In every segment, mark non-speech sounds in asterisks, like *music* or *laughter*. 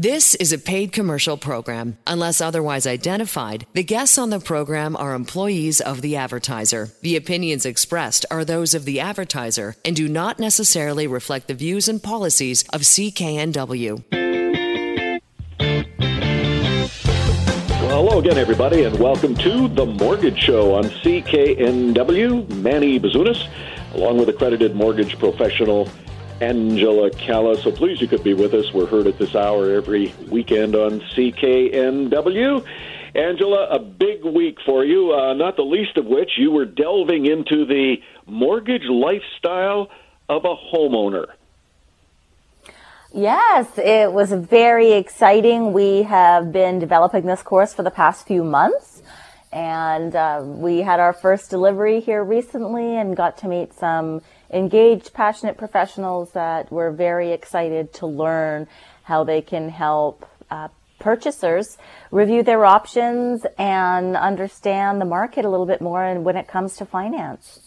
This is a paid commercial program. Unless otherwise identified, the guests on the program are employees of the advertiser. The opinions expressed are those of the advertiser and do not necessarily reflect the views and policies of CKNW. Well, hello again, everybody, and welcome to The Mortgage Show on CKNW. Manny Bazunas, along with accredited mortgage professional Angela Calla. So please, you could be with us. We're heard at this hour every weekend on CKNW. Angela, a big week for you, uh, not the least of which you were delving into the mortgage lifestyle of a homeowner. Yes, it was very exciting. We have been developing this course for the past few months, and uh, we had our first delivery here recently and got to meet some engaged, passionate professionals that were very excited to learn how they can help uh, purchasers review their options and understand the market a little bit more and when it comes to finance.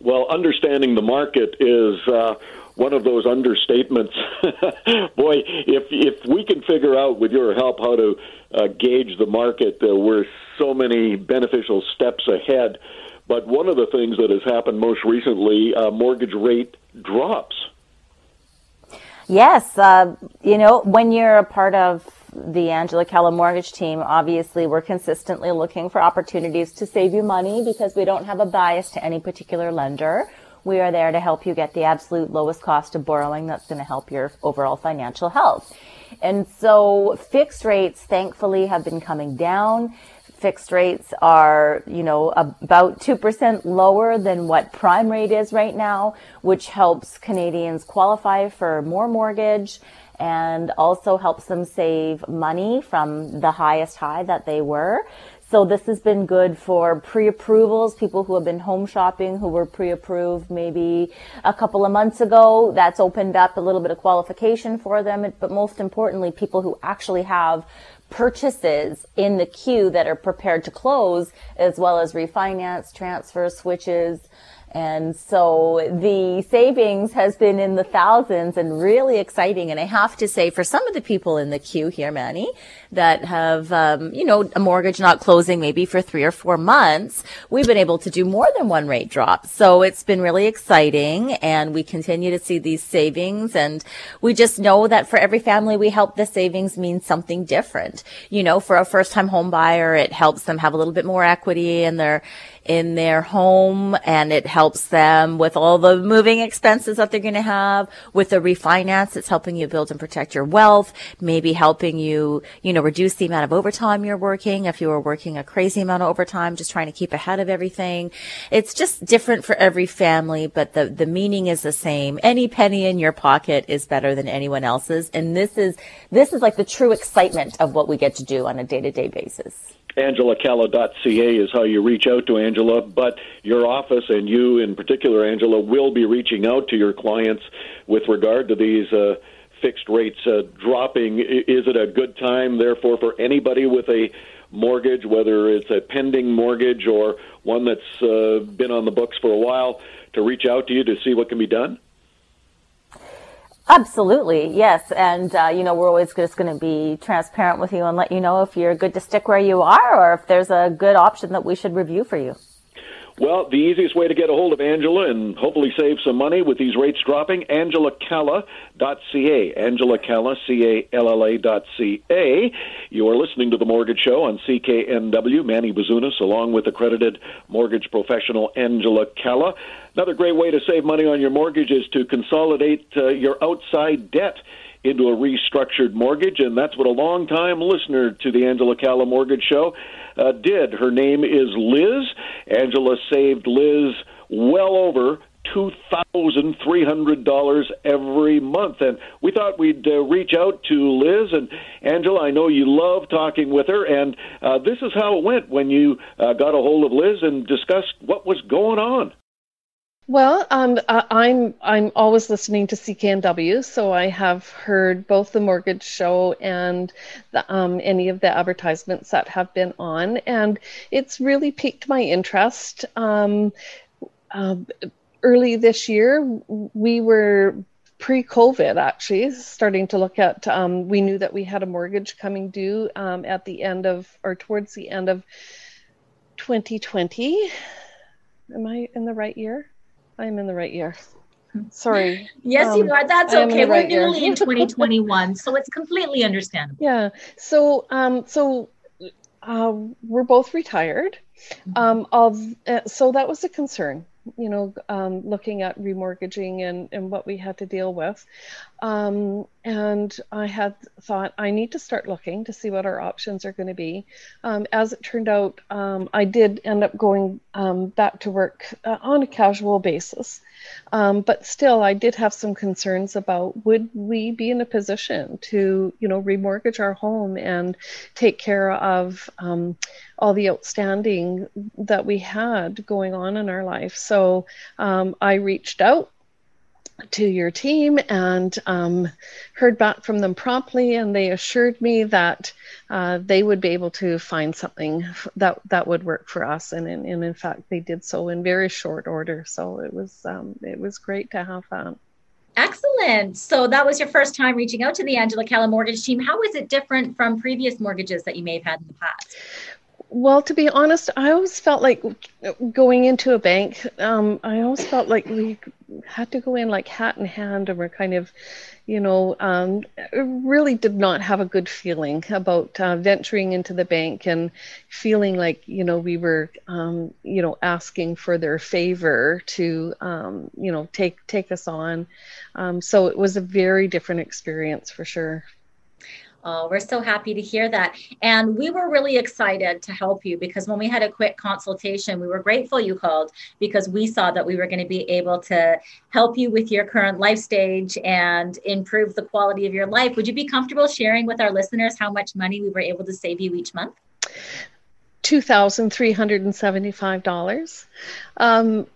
Well, understanding the market is uh, one of those understatements. *laughs* Boy, if if we can figure out with your help how to uh, gauge the market, uh, we're so many beneficial steps ahead. But one of the things that has happened most recently, uh, mortgage rate drops. Yes, uh, you know, when you're a part of the Angela Calla mortgage team, obviously we're consistently looking for opportunities to save you money because we don't have a bias to any particular lender. We are there to help you get the absolute lowest cost of borrowing that's going to help your overall financial health. And so fixed rates, thankfully, have been coming down fixed rates are, you know, about 2% lower than what prime rate is right now, which helps Canadians qualify for more mortgage and also helps them save money from the highest high that they were. So this has been good for pre-approvals, people who have been home shopping who were pre-approved maybe a couple of months ago. That's opened up a little bit of qualification for them. But most importantly, people who actually have purchases in the queue that are prepared to close, as well as refinance, transfer, switches, and so the savings has been in the thousands and really exciting. And I have to say, for some of the people in the queue here, Manny, that have, um, you know, a mortgage not closing maybe for three or four months, we've been able to do more than one rate drop. So it's been really exciting and we continue to see these savings. And we just know that for every family we help, the savings means something different. You know, for a first time home buyer, it helps them have a little bit more equity in their, in their home and it helps them with all the moving expenses that they're going to have. With the refinance, it's helping you build and protect your wealth, maybe helping you, you know, reduce the amount of overtime you're working. If you are working a crazy amount of overtime, just trying to keep ahead of everything. It's just different for every family, but the, the meaning is the same. Any penny in your pocket is better than anyone else's. And this is, this is like the true excitement of what we get to do on a day to day basis angelacalla.ca is how you reach out to Angela, but your office and you in particular, Angela, will be reaching out to your clients with regard to these uh, fixed rates uh, dropping. Is it a good time, therefore, for anybody with a mortgage, whether it's a pending mortgage or one that's uh, been on the books for a while, to reach out to you to see what can be done? Absolutely, yes. And, uh, you know, we're always just going to be transparent with you and let you know if you're good to stick where you are or if there's a good option that we should review for you. Well, the easiest way to get a hold of Angela and hopefully save some money with these rates dropping, angelacalla.ca. Angela Calla, C-A-L-L-A dot C-A. You are listening to The Mortgage Show on CKNW. Manny Bazunas, along with accredited mortgage professional Angela Calla. Another great way to save money on your mortgage is to consolidate uh, your outside debt into a restructured mortgage, and that's what a long-time listener to the Angela Calla Mortgage Show uh, did. Her name is Liz. Angela saved Liz well over $2,300 every month. And we thought we'd uh, reach out to Liz. And Angela, I know you love talking with her. And uh, this is how it went when you uh, got a hold of Liz and discussed what was going on. Well, um, I'm I'm always listening to CKNW, so I have heard both the mortgage show and the, um, any of the advertisements that have been on, and it's really piqued my interest. Um, uh, early this year, we were pre-COVID, actually, starting to look at. Um, we knew that we had a mortgage coming due um, at the end of, or towards the end of 2020. Am I in the right year? I am in the right year. *laughs* Sorry. yes, um, you are. That's okay. We're nearly in 2021, so it's completely understandable. Yeah. So, um, so uh, we're both retired. Mm-hmm. Um, of uh, so that was a concern you know, um, looking at remortgaging and, and what we had to deal with. Um, and I had thought I need to start looking to see what our options are going to be. Um, as it turned out, um, I did end up going um, back to work uh, on a casual basis. Um, but still, I did have some concerns about would we be in a position to, you know, remortgage our home and take care of um, all the outstanding that we had going on in our life. So um, I reached out to your team and um, heard back from them promptly, and they assured me that uh, they would be able to find something that that would work for us. And in, and in fact, they did so in very short order. So it was um, it was great to have that. Excellent. So that was your first time reaching out to the Angela Calla mortgage team. How was it different from previous mortgages that you may have had in the past? Well, to be honest, I always felt like going into a bank. Um, I always felt like we had to go in like hat in hand, and we're kind of, you know, um, really did not have a good feeling about uh, venturing into the bank and feeling like you know we were, um, you know, asking for their favor to, um, you know, take take us on. Um, so it was a very different experience for sure. Oh, we're so happy to hear that. And we were really excited to help you because when we had a quick consultation, we were grateful you called because we saw that we were going to be able to help you with your current life stage and improve the quality of your life. Would you be comfortable sharing with our listeners how much money we were able to save you each month? $2,375. Um,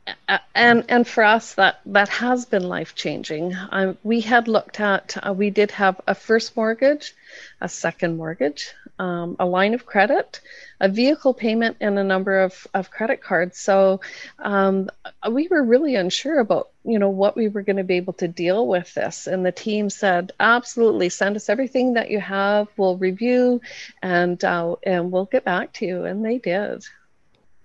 and, and for us, that, that has been life changing. Um, we had looked at, uh, we did have a first mortgage, a second mortgage, um, a line of credit, a vehicle payment, and a number of, of credit cards. So um, we were really unsure about, you know, what we were going to be able to deal with this. And the team said, absolutely, send us everything that you have. We'll review, and uh, and we'll get back to you. And they did.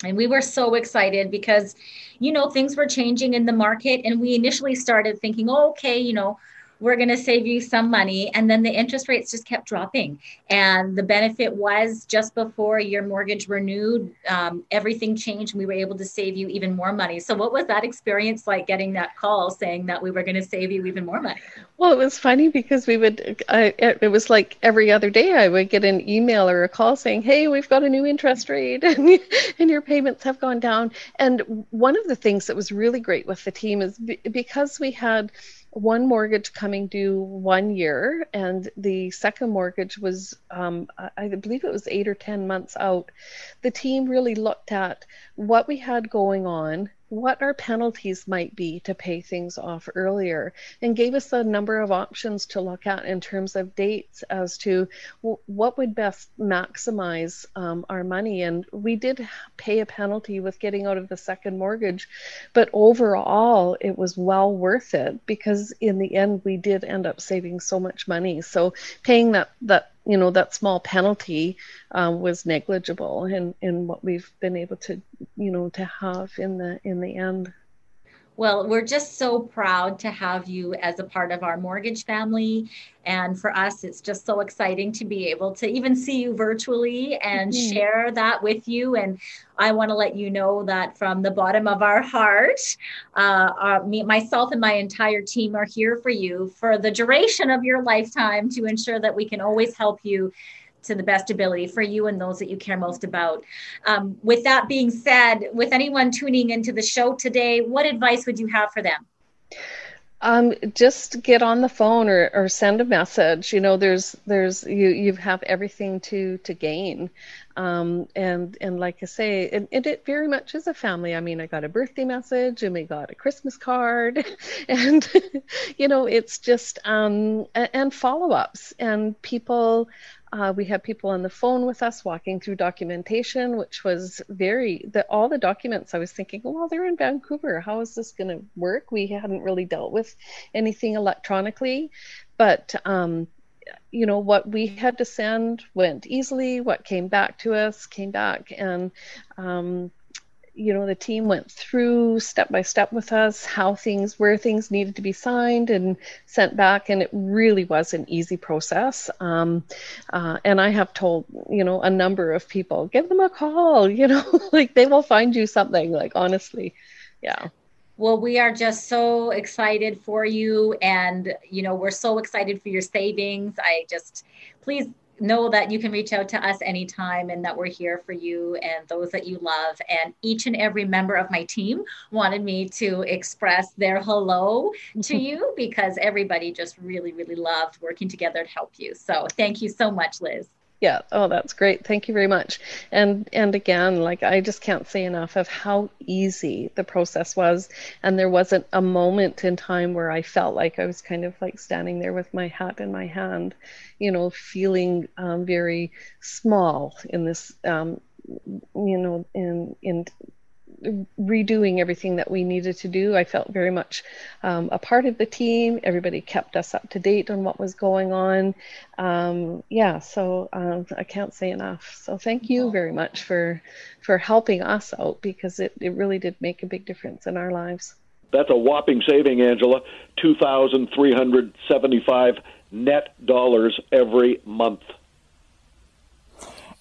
And we were so excited because, you know, things were changing in the market. And we initially started thinking, oh, okay, you know, we're going to save you some money. And then the interest rates just kept dropping. And the benefit was just before your mortgage renewed, um, everything changed and we were able to save you even more money. So, what was that experience like getting that call saying that we were going to save you even more money? Well, it was funny because we would, I, it was like every other day I would get an email or a call saying, hey, we've got a new interest rate *laughs* and, and your payments have gone down. And one of the things that was really great with the team is because we had, one mortgage coming due one year, and the second mortgage was, um, I believe it was eight or 10 months out. The team really looked at what we had going on what our penalties might be to pay things off earlier and gave us a number of options to look at in terms of dates as to what would best maximize um, our money. And we did pay a penalty with getting out of the second mortgage, but overall, it was well worth it because in the end, we did end up saving so much money. So paying that, that you know that small penalty um, was negligible in in what we've been able to you know to have in the in the end well, we're just so proud to have you as a part of our mortgage family. And for us, it's just so exciting to be able to even see you virtually and mm-hmm. share that with you. And I want to let you know that from the bottom of our heart, uh, uh, me, myself and my entire team are here for you for the duration of your lifetime to ensure that we can always help you to the best ability for you and those that you care most about. Um, with that being said, with anyone tuning into the show today, what advice would you have for them? Um, just get on the phone or, or send a message. You know, there's there's you you have everything to to gain, um, and and like I say, it, it, it very much is a family. I mean, I got a birthday message and we got a Christmas card, *laughs* and *laughs* you know, it's just um, and follow ups and people Uh, we had people on the phone with us walking through documentation, which was very the all the documents. I was thinking, well, they're in Vancouver. How is this going to work? We hadn't really dealt with anything electronically, but um, you know what we had to send went easily. What came back to us came back, and um, you know the team went through step by step with us how things where things needed to be signed and sent back and it really was an easy process um, uh, and i have told you know a number of people give them a call *laughs* you know like they will find you something like honestly yeah well, we are just so excited for you. And, you know, we're so excited for your savings. I just, please know that you can reach out to us anytime and that we're here for you and those that you love. And each and every member of my team wanted me to express their hello to *laughs* you because everybody just really, really loved working together to help you. So thank you so much, Liz yeah. Oh that's great. Thank you very much. And and again like i just can't say enough of how easy the process was. And there wasn't a moment in time where i felt like i was kind of like standing there with my hat in my hand you know feeling um, very small in this um, you know in in redoing everything that we needed to do. I felt very much um, a part of the team. Everybody kept us up to date on what was going on. Um, yeah, so um, I can't say enough. So thank you very much for for helping us out because it, it really did make a big difference in our lives. That's a whopping saving, Angela. Two thousand three hundred seventy-five net dollars every month.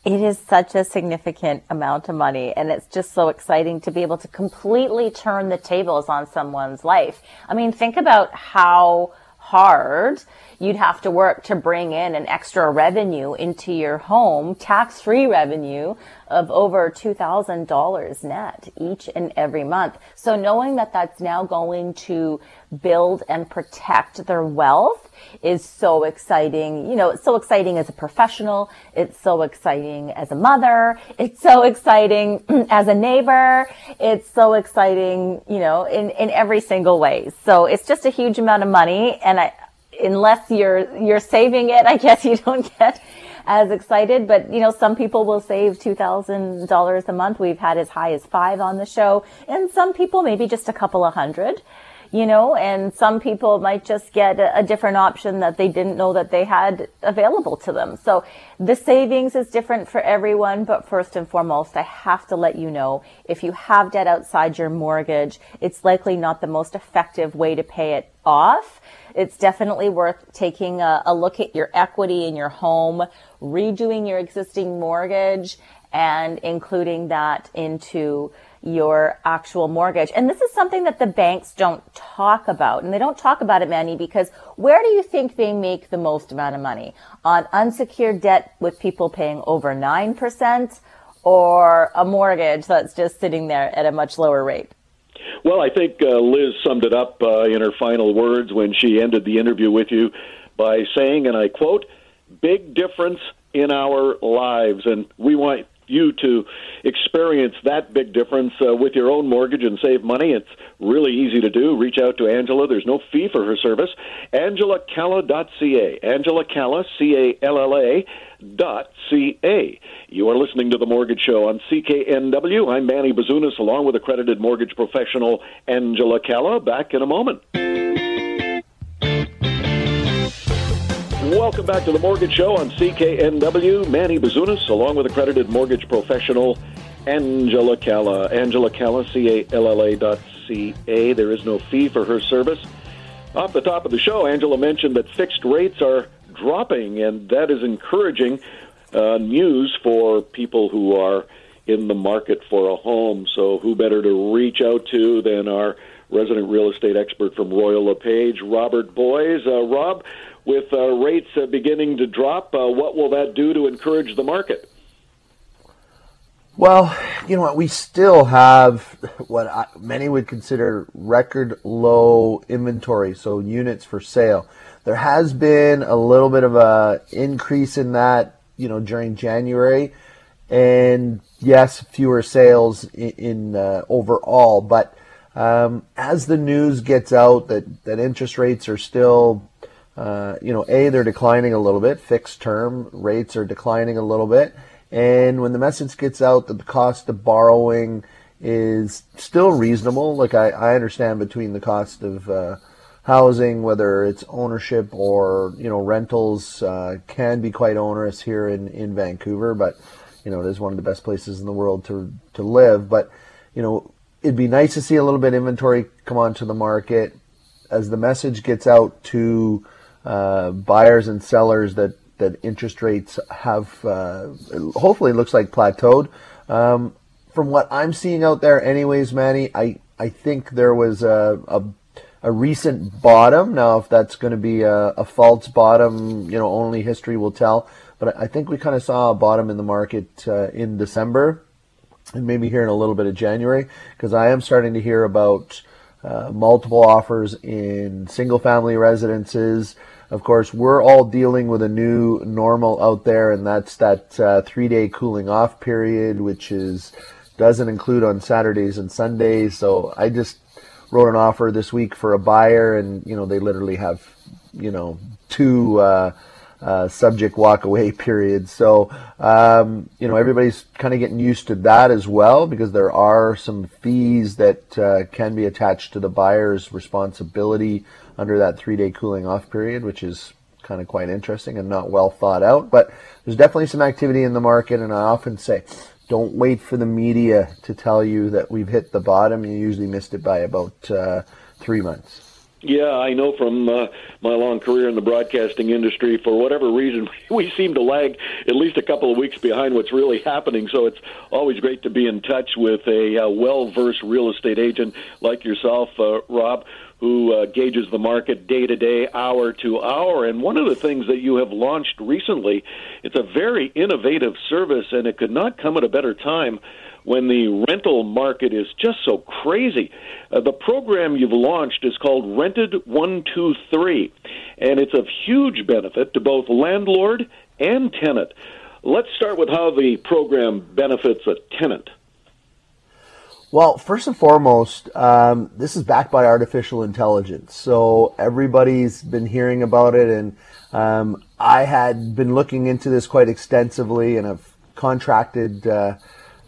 It is such a significant amount of money, and it's just so exciting to be able to completely turn the tables on someone's life. I mean, think about how hard you'd have to work to bring in an extra revenue into your home, tax free revenue of over $2,000 net each and every month. So knowing that that's now going to build and protect their wealth is so exciting. You know, it's so exciting as a professional. It's so exciting as a mother. It's so exciting *clears throat* as a neighbor. It's so exciting, you know, in, in every single way. So it's just a huge amount of money. And I, unless you're, you're saving it, I guess *laughs* you don't get as excited. But, you know, some people will save $2,000 a month. We've had as high as five on the show and some people maybe just a couple of hundred you know, and some people might just get a, a, different option that they didn't know that they had available to them. So the savings is different for everyone, but first and foremost, I have to let you know if you have debt outside your mortgage, it's likely not the most effective way to pay it off. It's definitely worth taking a, a look at your equity in your home, redoing your existing mortgage, and including that into your actual mortgage. And this is something that the banks don't talk about. And they don't talk about it, Manny, because where do you think they make the most amount of money? On unsecured debt with people paying over 9% or a mortgage that's just sitting there at a much lower rate? Well, I think uh, Liz summed it up uh, in her final words when she ended the interview with you by saying, and I quote, big difference in our lives. And we want you to experience that big difference uh, with your own mortgage and save money, it's really easy to do. Reach out to Angela. There's no fee for her service. AngelaCalla.ca. Angela Calla, C A L L A. Dot ca. You are listening to the Mortgage Show on CKNW. I'm Manny Bazunas, along with accredited mortgage professional Angela Calla. Back in a moment. Welcome back to the Mortgage Show on CKNW. Manny Bazunas, along with accredited mortgage professional Angela Calla. Angela Calla, C-A-L-L-A dot C-A. There is no fee for her service. Off the top of the show, Angela mentioned that fixed rates are dropping, and that is encouraging uh, news for people who are in the market for a home. So, who better to reach out to than our resident real estate expert from Royal LePage, Robert Boys. Uh, Rob, with uh, rates uh, beginning to drop, uh, what will that do to encourage the market? Well, you know what? We still have what I, many would consider record low inventory, so units for sale. There has been a little bit of a increase in that, you know, during January, and yes, fewer sales in, in uh, overall. But um, as the news gets out that that interest rates are still uh, you know, a they're declining a little bit. Fixed term rates are declining a little bit, and when the message gets out that the cost of borrowing is still reasonable, like I, I understand between the cost of uh, housing, whether it's ownership or you know rentals, uh, can be quite onerous here in in Vancouver, but you know it is one of the best places in the world to to live. But you know it'd be nice to see a little bit of inventory come onto the market as the message gets out to uh, buyers and sellers that that interest rates have uh, hopefully looks like plateaued. Um, from what I'm seeing out there, anyways, Manny, I I think there was a, a a recent bottom. Now, if that's going to be a, a, false bottom, you know, only history will tell. But I think we kind of saw a bottom in the market uh, in December and maybe here in a little bit of January because I am starting to hear about uh, multiple offers in single family residences. Of course, we're all dealing with a new normal out there, and that's that uh, three day cooling off period, which is doesn't include on Saturdays and Sundays. So I just wrote an offer this week for a buyer, and you know they literally have you know two uh, uh, subject walk away *laughs* periods. So um, you know everybody's kind of getting used to that as well because there are some fees that uh, can be attached to the buyer's responsibility under that three day cooling off period, which is kind of quite interesting and not well thought out. But there's definitely some activity in the market, and I often say don't wait for the media to tell you that we've hit the bottom. You usually missed it by about uh, three months. Yeah, I know from uh, my long career in the broadcasting industry, for whatever reason, *laughs* we seem to lag at least a couple of weeks behind what's really happening. So it's always great to be in touch with a uh, well versed real estate agent like yourself, uh, Rob, who uh, gauges the market day to day, hour to hour. And one of the things that you have launched recently, it's a very innovative service, and it could not come at a better time when the rental market is just so crazy. Uh, the program you've launched is called Rented 123, and it's of huge benefit to both landlord and tenant. Let's start with how the program benefits a tenant. Well, first and foremost, um, this is backed by artificial intelligence. So everybody's been hearing about it, and um, I had been looking into this quite extensively, and I've contracted uh,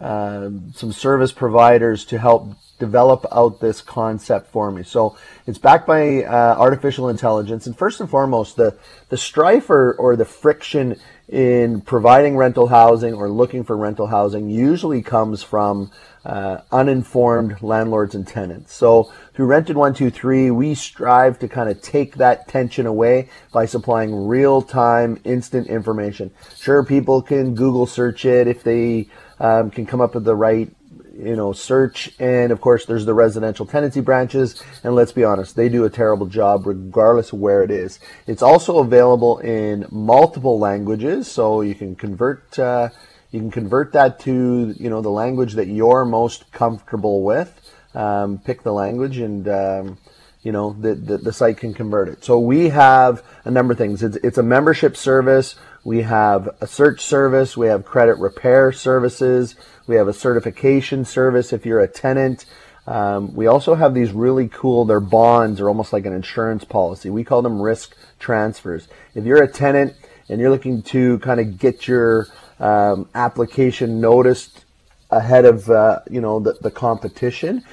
uh, some service providers to help develop out this concept for me. So it's backed by uh, artificial intelligence, and first and foremost, the the strife or, or the friction in providing rental housing or looking for rental housing usually comes from uh, uninformed landlords and tenants. So through Rented 123, we strive to kind of take that tension away by supplying real time, instant information. Sure, people can Google search it if they um, can come up with the right you know search and of course there's the residential tenancy branches and let's be honest they do a terrible job regardless of where it is it's also available in multiple languages so you can convert uh, you can convert that to you know the language that you're most comfortable with. Um, pick the language and um, you know the, the, the site can convert it. So we have a number of things. It's, it's a membership service. We have a search service. We have credit repair services. We have a certification service if you're a tenant. Um, we also have these really cool, they're bonds are almost like an insurance policy. We call them risk transfers. If you're a tenant and you're looking to kind of get your um, application noticed ahead of uh, you know the, the competition,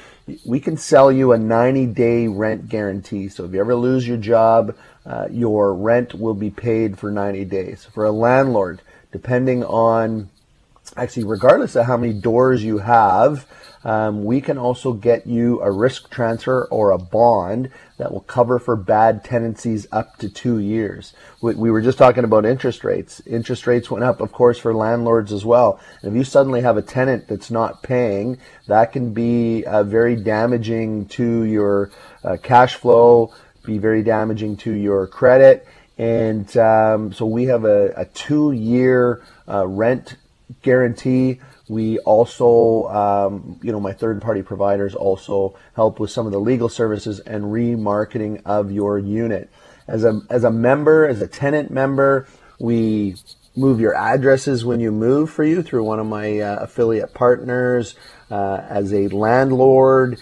we can sell you a 90 day rent guarantee. So if you ever lose your job, uh, your rent will be paid for 90 days. For a landlord, depending on actually, regardless of how many doors you have, um, we can also get you a risk transfer or a bond that will cover for bad tenancies up to two years. We, we, were just talking about interest rates. Interest rates went up, of course, for landlords as well. And if you suddenly have a tenant that's not paying, that can be uh, very damaging to your uh, cash flow, be very damaging to your credit. And um, so we have a, a two year uh, rent guarantee we also, um, you know, my third party providers also help with some of the legal services and remarketing of your unit. As a, as a member, as a tenant member, we move your addresses when you move for you through one of my uh, affiliate partners. Uh, as a landlord,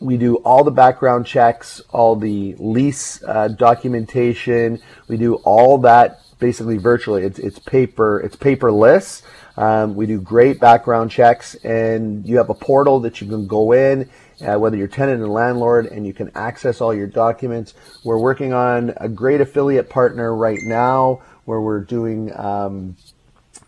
we do all the background checks, all the lease uh, documentation. We do all that basically virtually. It's it's paper it's paperless. Um, we do great background checks, and you have a portal that you can go in, uh, whether you're tenant and landlord, and you can access all your documents. We're working on a great affiliate partner right now where we're doing um,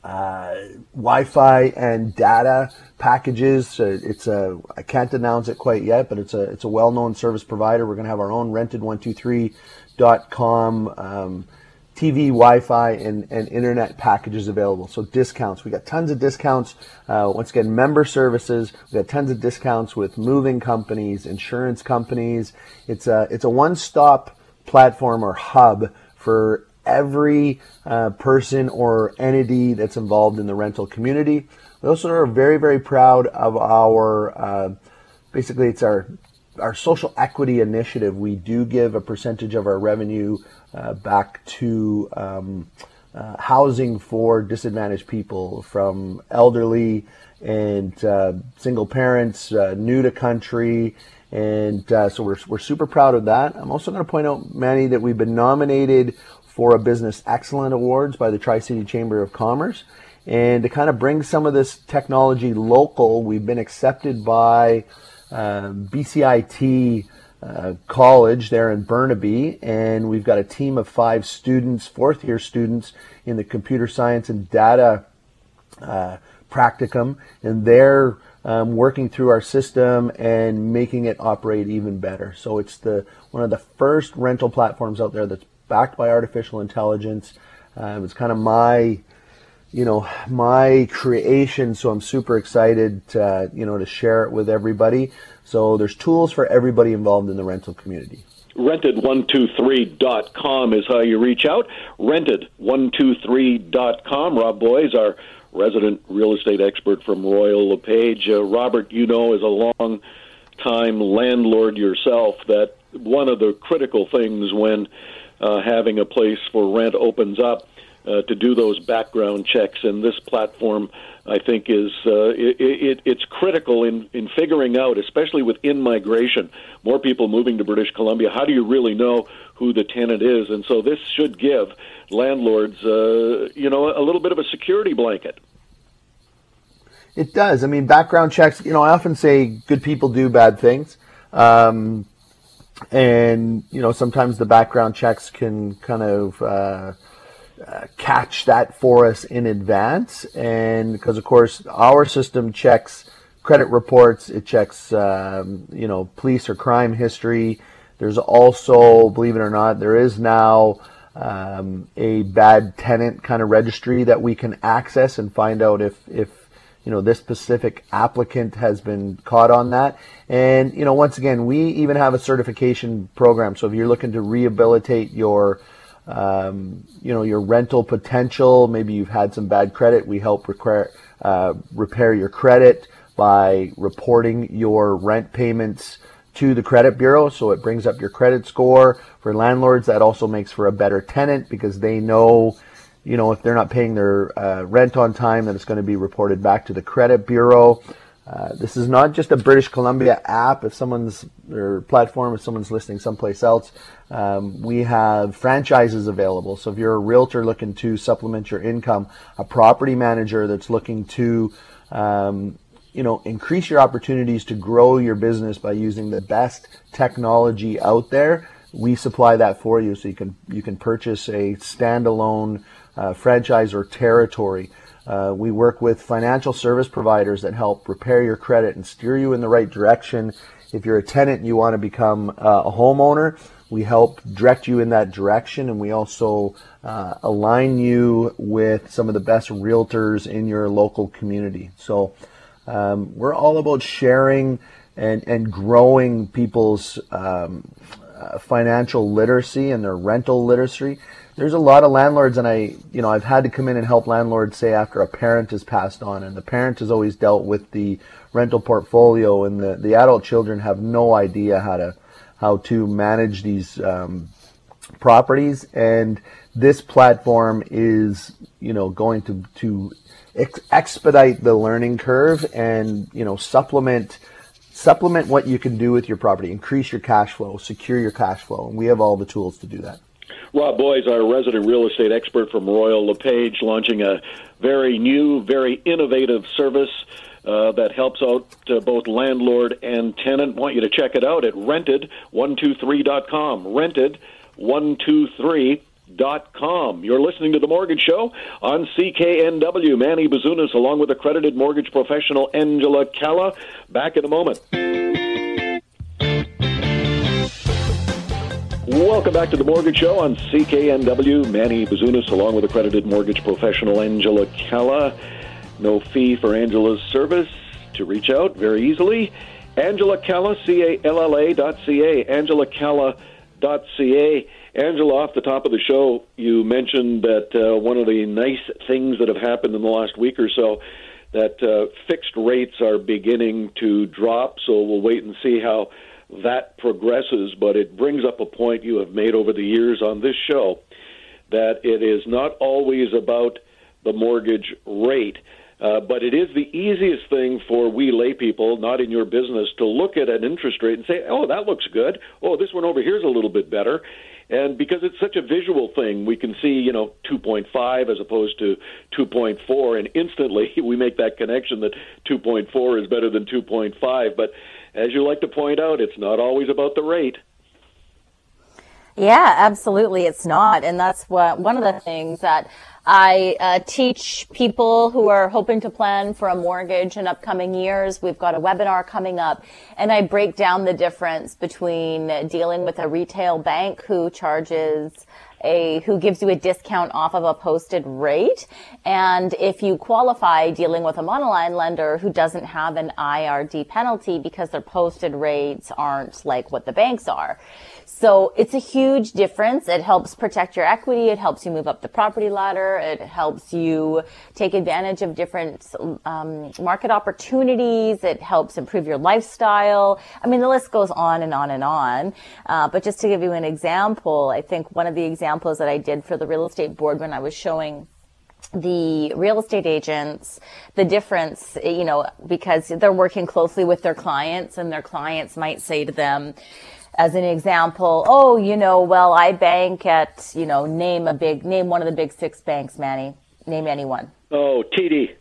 uh, Wi-Fi and data packages. It's a I can't announce it quite yet, but it's a it's a well-known service provider. We're going to have our own rented123.com um, TV, Wi-Fi, and, and internet packages available. So discounts. We got tons of discounts. Uh, once again, member services. We got tons of discounts with moving companies, insurance companies. It's a it's a one-stop platform or hub for every uh, person or entity that's involved in the rental community. We also are very, very proud of our, uh, basically, it's our our social equity initiative. We do give a percentage of our revenue uh, back to um, uh, housing for disadvantaged people, from elderly and uh, single parents, uh, new to country. And so we're, we're super proud of that. I'm also going to point out, Manny, that we've been nominated for a Business Excellent Awards by the Tri City Chamber of Commerce. And to kind of bring some of this technology local, we've been accepted by uh, BCIT uh, College there in Burnaby, and we've got a team of five students, fourth year students in the computer science and data uh, practicum, and they're um, working through our system and making it operate even better. So it's the one of the first rental platforms out there that's backed by artificial intelligence. Uh, it was kind of my, you know, my creation. So I'm super excited, to, you know, to share it with everybody. So there's tools for everybody involved in the rental community. Rented123.com is how you reach out. Rented123.com. Rob Boys, our resident real estate expert from Royal LePage. Uh, Robert, you know, is a long time landlord yourself that one of the critical things when uh, having a place for rent opens up uh, to do those background checks. And this platform, I think, is uh, it, it, it's critical in, in figuring out, especially with in migration, more people moving to British Columbia. How do you really know who the tenant is? And so this should give landlords, uh, you know, a little bit of a security blanket. It does. I mean, background checks. You know, I often say good people do bad things. Um, and you know sometimes the background checks can kind of uh, uh, catch that for us in advance. And because of course our system checks credit reports. It checks um, you know police or crime history. There's also believe it or not there is now um, a bad tenant kind of registry that we can access and find out if if you know this specific applicant has been caught on that. And you know once again we even have a certification program. So if you're looking to rehabilitate your um, you know your rental potential maybe you've had some bad credit we help require, uh, repair your credit by reporting your rent payments to the credit bureau. So it brings up your credit score. For landlords that also makes for a better tenant because they know you know, if they're not paying their uh, rent on time, then it's going to be reported back to the credit bureau. Uh, this is not just a British Columbia app. If someone's or platform, if someone's listening someplace else, um, we have franchises available. So if you're a realtor looking to supplement your income, a property manager that's looking to, um, you know, increase your opportunities to grow your business by using the best technology out there, we supply that for you. So you can you can purchase a standalone uh, franchise or territory. Uh, we work with financial service providers that help repair your credit and steer you in the right direction. If you're a tenant and you want to become uh, a homeowner, we help direct you in that direction and we also uh, align you with some of the best realtors in your local community. So um, we're all about sharing and, and growing people's um, uh, financial literacy and their rental literacy. There's a lot of landlords and I, you know, I've had to come in and help landlords say after a parent has passed on and the parent has always dealt with the rental portfolio and the, the adult children have no idea how to, how to manage these, um, properties. And this platform is, you know, going to, to ex- expedite the learning curve and, you know, supplement supplement what you can do with your property, increase your cash flow, secure your cash flow, and we have all the tools to do that. Rob Boies, our resident real estate expert from Royal LePage, launching a very new, very innovative service uh, that helps out uh, both landlord and tenant. Want you to check it out at rented123.com. Rented123.com. You're listening to The Mortgage Show on CKNW. Manny Bazunas, along with accredited mortgage professional Angela Calla. Back in a moment. Welcome back to the Mortgage Show on CKNW. Manny Bazunas, along with accredited mortgage professional Angela Calla. No fee for Angela's service. To reach out very easily, Angela Calla, C-A-L-L-A dot C-A, Angela Calla dot C-A. Angela, off the top of the show, you mentioned that uh, one of the nice things that have happened in the last week or so that uh, fixed rates are beginning to drop. So we'll wait and see how that progresses, but it brings up a point you have made over the years on this show that it is not always about the mortgage rate. Uh, but it is the easiest thing for we lay people, not in your business, to look at an interest rate and say, oh, that looks good. Oh, this one over here is a little bit better. And because it's such a visual thing, we can see, you know, 2.5 as opposed to 2.4, and instantly *laughs* we make that connection that 2.4 is better than 2.5. But as you like to point out, it's not always about the rate. Yeah, absolutely. It's not. And that's what one of the things that I uh, teach people who are hoping to plan for a mortgage in upcoming years. We've got a webinar coming up and I break down the difference between dealing with a retail bank who charges a who gives you a discount off of a posted rate. And if you qualify dealing with a monoline lender who doesn't have an IRD penalty because their posted rates aren't like what the banks are. So it's a huge difference. It helps protect your equity. It helps you move up the property ladder. It helps you take advantage of different um, market opportunities. It helps improve your lifestyle. I mean, the list goes on and on and on. Uh, but just to give you an example, I think one of the examples that I did for the real estate board when I was showing the real estate agents, the difference, you know, because they're working closely with their clients and their clients might say to them, as an example, oh, you know, well, I bank at, you know, name a big, name one of the big six banks, Manny. Name anyone. Oh, TD.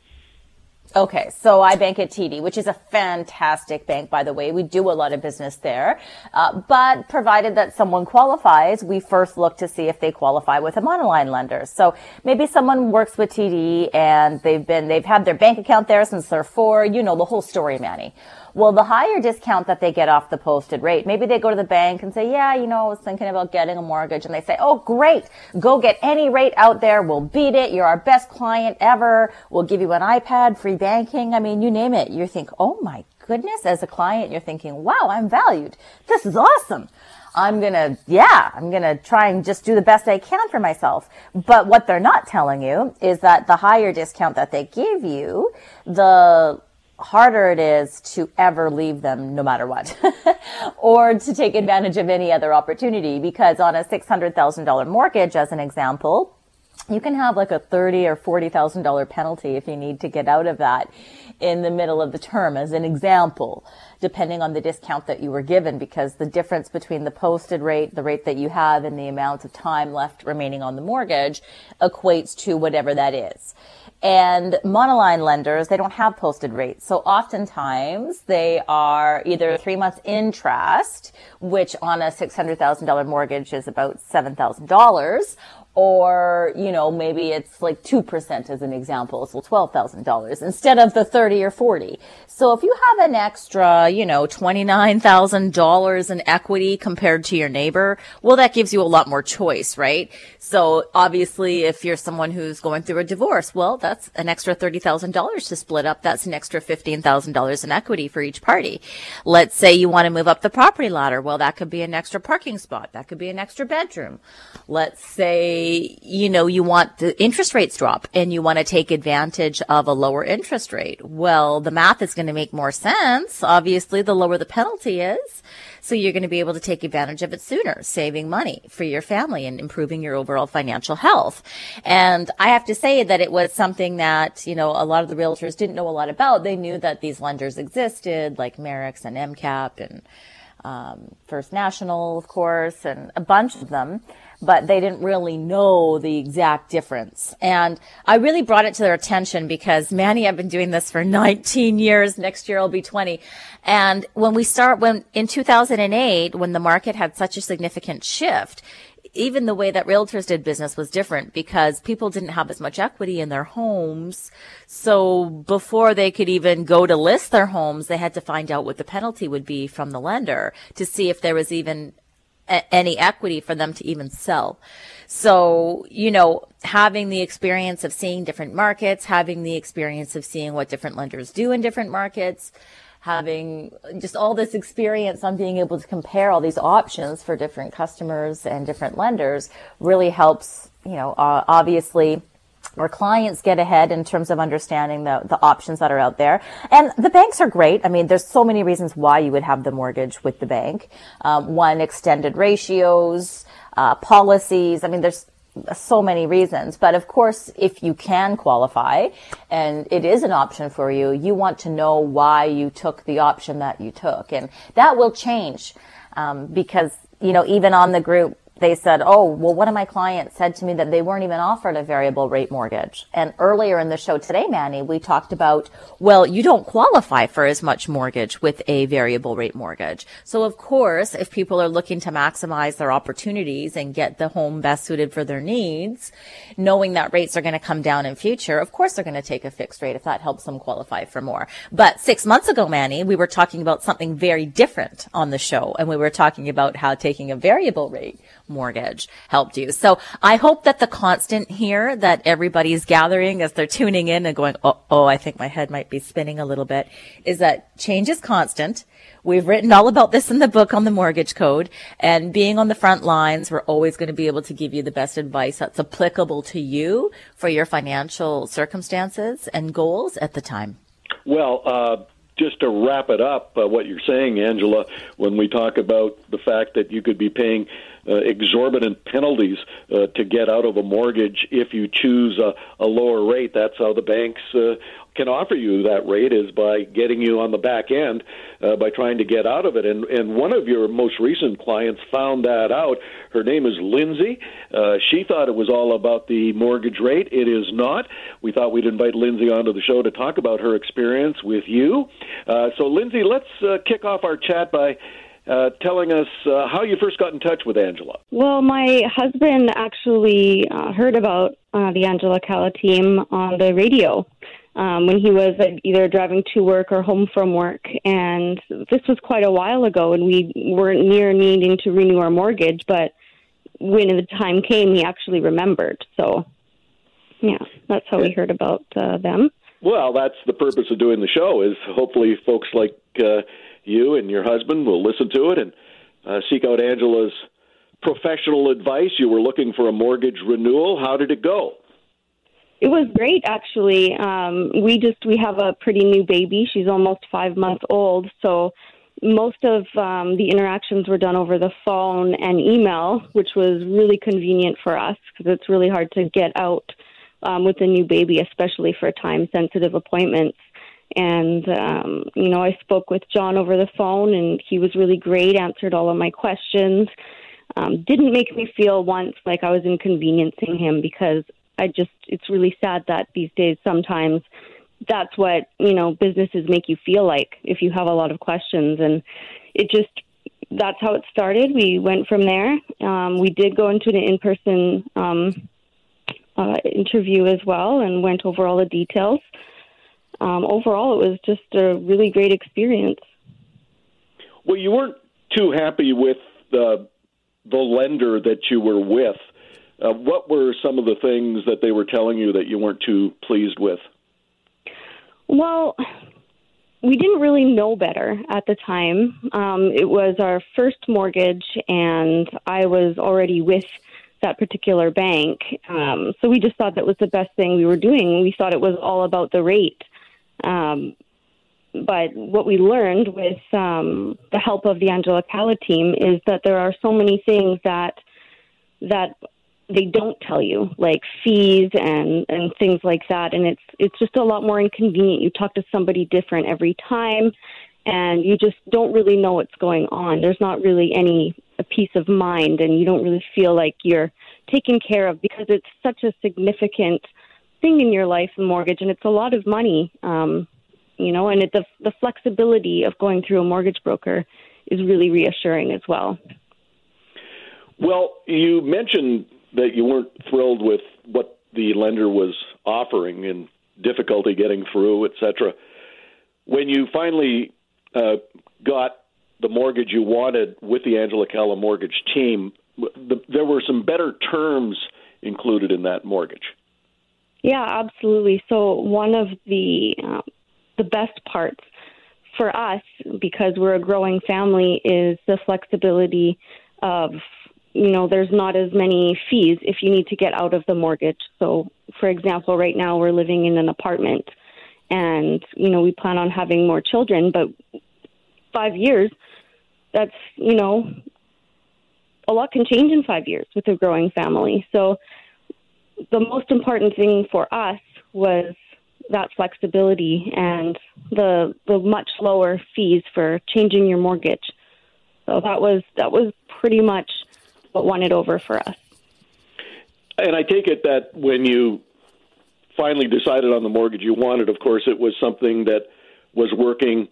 Okay, so I bank at TD, which is a fantastic bank, by the way. We do a lot of business there. Uh, but provided that someone qualifies, we first look to see if they qualify with a monoline lender. So maybe someone works with TD and they've been, they've had their bank account there since they're four, you know, the whole story, Manny. Well, the higher discount that they get off the posted rate, maybe they go to the bank and say, yeah, you know, I was thinking about getting a mortgage. And they say, oh, great. Go get any rate out there. We'll beat it. You're our best client ever. We'll give you an iPad, free banking. I mean, you name it. You think, oh my goodness, as a client, you're thinking, wow, I'm valued. This is awesome. I'm gonna, yeah, I'm gonna try and just do the best I can for myself. But what they're not telling you is that the higher discount that they give you, the harder it is to ever leave them no matter what *laughs* or to take advantage of any other opportunity because on a $600,000 mortgage as an example you can have like a thirty or forty thousand dollar penalty if you need to get out of that in the middle of the term as an example depending on the discount that you were given because the difference between the posted rate the rate that you have and the amount of time left remaining on the mortgage equates to whatever that is and monoline lenders, they don't have posted rates. So oftentimes they are either three months interest, which on a $600,000 mortgage is about $7,000, or you know maybe it's like 2% as an example so $12,000 instead of the 30 or 40 so if you have an extra you know $29,000 in equity compared to your neighbor well that gives you a lot more choice right? So obviously if you're someone who's going through a divorce well that's an extra $30,000 to split up. That's an extra $15,000 in equity for each party. Let's say you want to move up the property ladder. Well that could be an extra parking spot. That could be an extra bedroom. Let's say you know, you want the interest rates drop and you want to take advantage of a lower interest rate. Well, the math is going to make more sense. Obviously, the lower the penalty is. So you're going to be able to take advantage of it sooner, saving money for your family and improving your overall financial health. And I have to say that it was something that, you know, a lot of the realtors didn't know a lot about. They knew that these lenders existed, like Merix and MCAP and um, First National, of course, and a bunch of them but they didn't really know the exact difference. And I really brought it to their attention because Manny, I've been doing this for *laughs* 19 years. Next year I'll be 20. And when we start, when in 2008, when the market had such a significant shift, even the way that realtors did business was different because people didn't have as much equity in their homes. So before they could even go to list their homes, they had to find out what the penalty would be from the lender to see if there was even a- any equity for them to even sell. So, you know, having the experience of seeing different markets, having the experience of seeing what different lenders do in different markets, having just all this experience on being able to compare all these options for different customers and different lenders really helps, you know, uh, obviously our clients get ahead in terms of understanding the, the options that are out there. And the banks are great. I mean, there's so many reasons why you would have the mortgage with the bank. Um, one, extended ratios, uh, policies. I mean, there's so many reasons. But of course, if you can qualify and it is an option for you, you want to know why you took the option that you took. And that will change um, because, you know, even on the group they said, oh, well, one of my clients said to me that they weren't even offered a variable rate mortgage. And earlier in the show today, Manny, we talked about, well, you don't qualify for as much mortgage with a variable rate mortgage. So of course, if people are looking to maximize their opportunities and get the home best suited for their needs, knowing that rates are going to come down in future, of course they're going to take a fixed rate if that helps them qualify for more. But six months ago, Manny, we were talking about something very different on the show. And we were talking about how taking a variable rate mortgage helped you. So I hope that the constant here that everybody's gathering as they're tuning in and going, oh, oh, I think my head might be spinning a little bit is that change is constant. We've written all about this in the book on the mortgage code and being on the front lines, we're always going to be able to give you the best advice that's applicable to you for your financial circumstances and goals at the time. Well, uh, just to wrap it up, uh, what you're saying, Angela, when we talk about the fact that you could be paying uh, exorbitant penalties uh, to get out of a mortgage if you choose a, a lower rate. That's how the banks uh, can offer you that rate is by getting you on the back end uh, by trying to get out of it. And and one of your most recent clients found that out. Her name is Lindsay. Uh, she thought it was all about the mortgage rate. It is not. We thought we'd invite Lindsay onto the show to talk about her experience with you. Uh, so Lindsay, let's uh, kick off our chat by uh, telling us uh, how you first got in touch with Angela. Well, my husband actually uh, heard about uh, the Angela Calla team on the radio um, when he was either driving to work or home from work. And this was quite a while ago, and we weren't near needing to renew our mortgage, but when the time came, he actually remembered. So, yeah, that's how we heard about uh, them. Well, that's the purpose of doing the show is hopefully folks like uh, you and your husband will listen to it and uh, seek out Angela's professional advice. You were looking for a mortgage renewal. How did it go? It was great, actually. Um, we just we have a pretty new baby. She's almost five months old, so most of um, the interactions were done over the phone and email, which was really convenient for us because it's really hard to get out um, with a new baby, especially for time sensitive appointments. And, um, you know, I spoke with John over the phone, and he was really great, answered all of my questions. Um, didn't make me feel once like I was inconveniencing him because I just, it's really sad that these days sometimes that's what, you know, businesses make you feel like if you have a lot of questions. And it just, that's how it started. We went from there. Um, we did go into an in person um, uh, interview as well and went over all the details um, overall, it was just a really great experience. Well, you weren't too happy with the the lender that you were with. Uh, what were some of the things that they were telling you that you weren't too pleased with? Well, we didn't really know better at the time. Um, it was our first mortgage, and I was already with that particular bank. Um, so we just thought that was the best thing we were doing. We thought it was all about the rate. Um, but what we learned with um, the help of the Angela Calla team is that there are so many things that that they don't tell you, like fees and and things like that, and it's it's just a lot more inconvenient. You talk to somebody different every time, and you just don't really know what's going on. There's not really any peace of mind, and you don't really feel like you're taken care of because it's such a significant thing in your life, the mortgage, and it's a lot of money. Um, you know, and it, the the flexibility of going through a mortgage broker is really reassuring as well. Well, you mentioned that you weren't thrilled with what the lender was offering and difficulty getting through, etc. When you finally uh, got the mortgage you wanted with the Angela Calla mortgage team, the, there were some better terms included in that mortgage. Yeah, absolutely. So one of the um, the best parts for us, because we're a growing family, is the flexibility of you know, there's not as many fees if you need to get out of the mortgage. So, for example, right now we're living in an apartment and, you know, we plan on having more children, but five years, that's, you know, a lot can change in five years with a growing family. So, the most important thing for us was that flexibility and the the much lower fees for changing your mortgage. So that was that was pretty much what won it over for us. And I take it that when you finally decided on the mortgage you wanted, of course, it was something that was working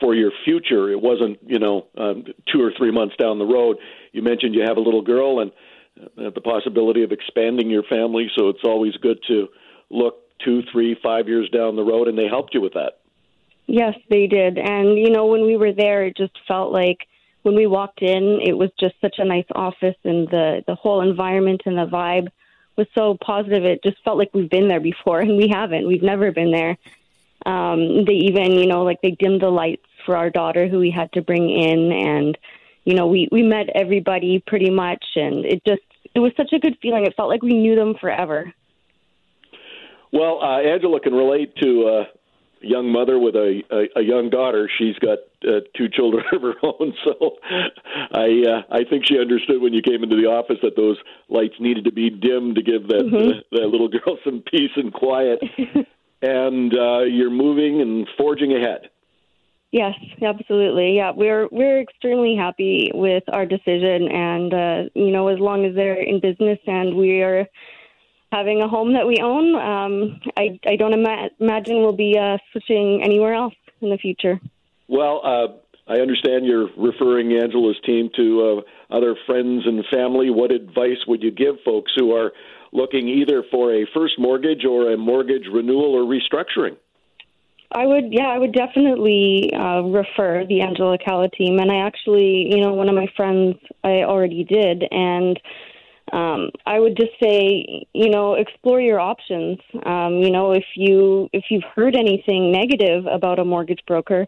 for your future. It wasn't, you know, um, two or three months down the road. You mentioned you have a little girl and the possibility of expanding your family, so it's always good to look two, three, five years down the road, and they helped you with that. Yes, they did. And, you know, when we were there, it just felt like when we walked in, it was just such a nice office, and the the whole environment and the vibe was so positive. It just felt like we've been there before, and we haven't. We've never been there. Um, they even, you know, like they dimmed the lights for our daughter, who we had to bring in, and you know, we we met everybody pretty much, and it just it was such a good feeling. It felt like we knew them forever. Well, uh, Angela can relate to a young mother with a, a, a young daughter. She's got uh, two children *laughs* of her own, so I uh, I think she understood when you came into the office that those lights needed to be dimmed to give that mm-hmm. uh, that little girl *laughs* some peace and quiet. *laughs* and uh, you're moving and forging ahead. Yes, absolutely. Yeah, we're we're extremely happy with our decision, and uh, you know, as long as they're in business and we are having a home that we own, um, I, I don't ima- imagine we'll be uh, switching anywhere else in the future. Well, uh, I understand you're referring Angela's team to uh, other friends and family. What advice would you give folks who are looking either for a first mortgage or a mortgage renewal or restructuring? I would, yeah, I would definitely uh, refer the Angela Calla team. And I actually, you know, one of my friends I already did, and um, I would just say, you know, explore your options. Um, you know, if you if you've heard anything negative about a mortgage broker,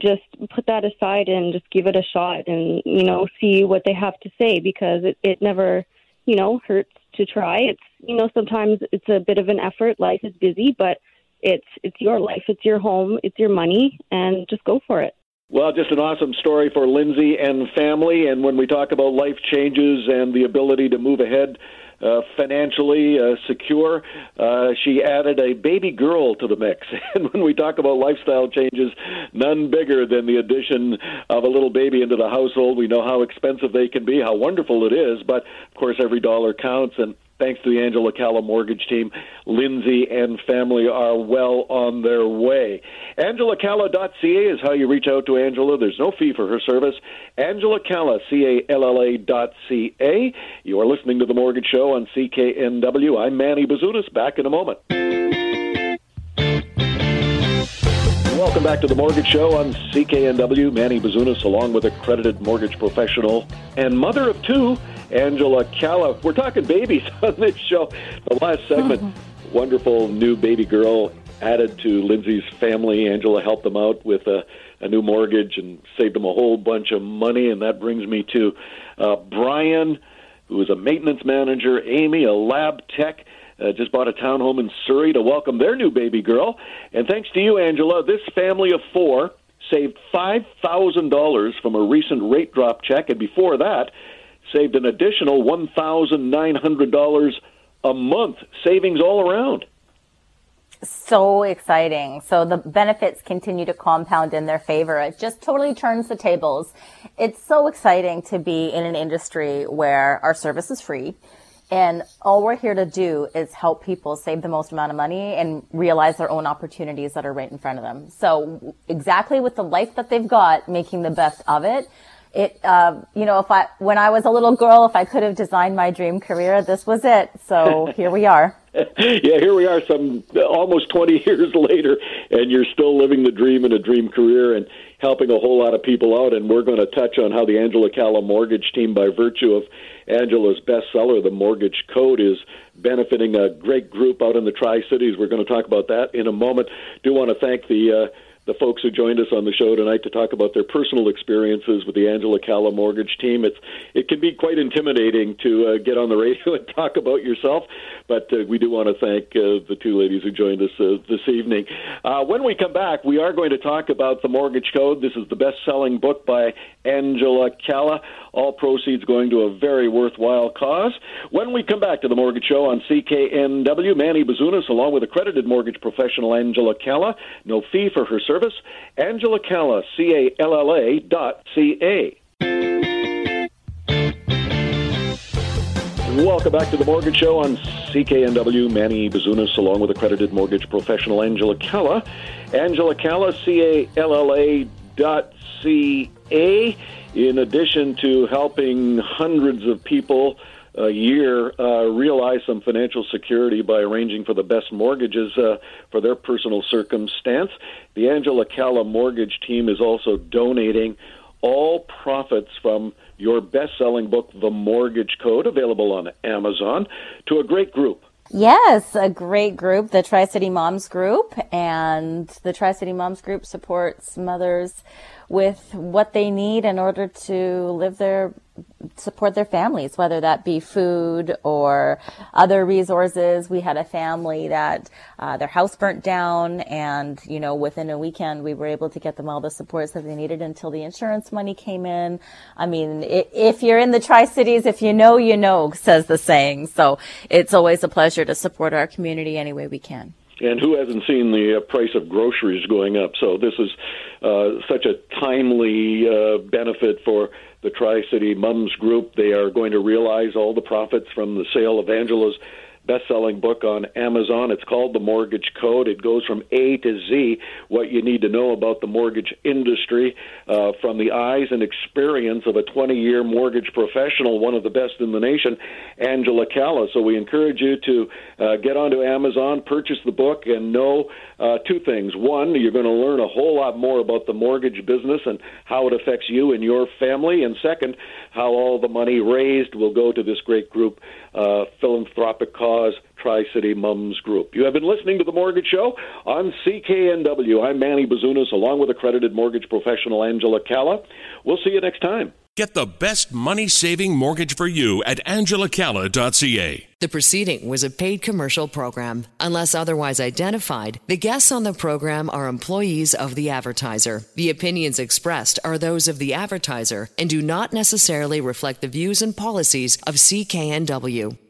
just put that aside and just give it a shot, and you know, see what they have to say because it it never, you know, hurts to try. It's you know, sometimes it's a bit of an effort. Life is busy, but it's it's your life, it's your home, it's your money, and just go for it. Well, just an awesome story for Lindsay and family. And when we talk about life changes and the ability to move ahead uh, financially uh, secure, uh, she added a baby girl to the mix. *laughs* And when we talk about lifestyle changes, none bigger than the addition of a little baby into the household. We know how expensive they can be, how wonderful it is, but of course, every dollar counts. And thanks to the Angela Calla mortgage team, Lindsay and family are well on their way. AngelaCalla.ca is how you reach out to Angela. There's no fee for her service. Angela Calla, C-A-L-L-A dot C-A. You are listening to The Mortgage Show on CKNW. I'm Manny Bazunas. Back in a moment. Welcome back to the Mortgage Show on CKNW. Manny Bazunas, along with accredited mortgage professional and mother of two, Angela Calla. We're talking babies *laughs* on this show. The last segment, mm-hmm. *laughs* wonderful new baby girl added to Lindsay's family. Angela helped them out with a, a, new mortgage and saved them a whole bunch of money. And that brings me to uh, Brian who is a maintenance manager, Amy, a lab tech. Uh, just bought a townhome in Surrey to welcome their new baby girl. And thanks to you, Angela, this family of four saved $5,000 from a recent rate drop check, and before that, saved an additional $1,900 a month, savings all around. So exciting. So the benefits continue to compound in their favor. It just totally turns the tables. It's so exciting to be in an industry where our service is free. And all we're here to do is help people save the most amount of money and realize their own opportunities that are right in front of them. So exactly with the life that they've got, making the best of it, it, uh, you know, if I, when I was a little girl, if I could have designed my dream career, this was it. So *laughs* here we are. yeah, here we are, some almost 20 *laughs* years later, and you're still living the dream in a dream career and helping a whole lot of people out. And we're going to touch on how the Angela Calla mortgage team, by virtue of Angela's bestseller, The Mortgage Code, is benefiting a great group out in the Tri Cities. We're going to talk about that in a moment. Do want to thank the uh, the folks who joined us on the show tonight to talk about their personal experiences with the Angela Calla mortgage team. It's it can be quite intimidating to uh, get on the radio *laughs* and talk about yourself, but uh, we do want to thank uh, the two ladies who joined us uh, this evening. Uh, when we come back, we are going to talk about the Mortgage Code. This is the best-selling book by Angela Calla. All proceeds going to a very worthwhile cause. When we come back to the Mortgage Show on CKNW, Manny Bazunas, along with accredited mortgage professional Angela Calla, no fee for her service. Angela Calla, C A L L A dot C A. Welcome back to the Mortgage Show on CKNW. Manny Bazunas, along with accredited mortgage professional Angela Calla. Angela Calla, C A L L A dot C A. In addition to helping hundreds of people a year uh, realize some financial security by arranging for the best mortgages uh, for their personal circumstance. The Angela Calla mortgage team is also donating all profits from your best selling book, The Mortgage Code, available on Amazon, to a great group. Yes, a great group, the Tri City Moms Group. And the Tri City Moms Group supports mothers with what they need in order to live their support their families, whether that be food or other resources. We had a family that uh, their house burnt down, and you know, within a weekend, we were able to get them all the supports that they needed until the insurance money came in. I mean, if you're in the Tri Cities, if you know, you know, says the saying. So it's always a pleasure to support our community any way we can. And who hasn't seen the uh, price of groceries going up? So this is uh, such a timely uh, benefit for the Tri City Mums Group. They are going to realize all the profits from the sale of Angela's best-selling book on Amazon. It's called The Mortgage Code. It goes from A to Z what you need to know about the mortgage industry uh, from the eyes and experience of a 20-year mortgage professional, one of the best in the nation, Angela Calla. So we encourage you to uh, get onto Amazon, purchase the book, and know uh, two things. One, you're going to learn a whole lot more about the mortgage business and how it affects you and your family. And second, how all the money raised will go to this great group, uh, philanthropic cause, Tri City Mums Group. You have been listening to The Mortgage Show on CKNW. I'm Manny Bazunas, along with accredited mortgage professional Angela Calla. We'll see you next time. Get the best money saving mortgage for you at angelacalla.ca. The proceeding was a paid commercial program. Unless otherwise identified, the guests on the program are employees of the advertiser. The opinions expressed are those of the advertiser and do not necessarily reflect the views and policies of CKNW.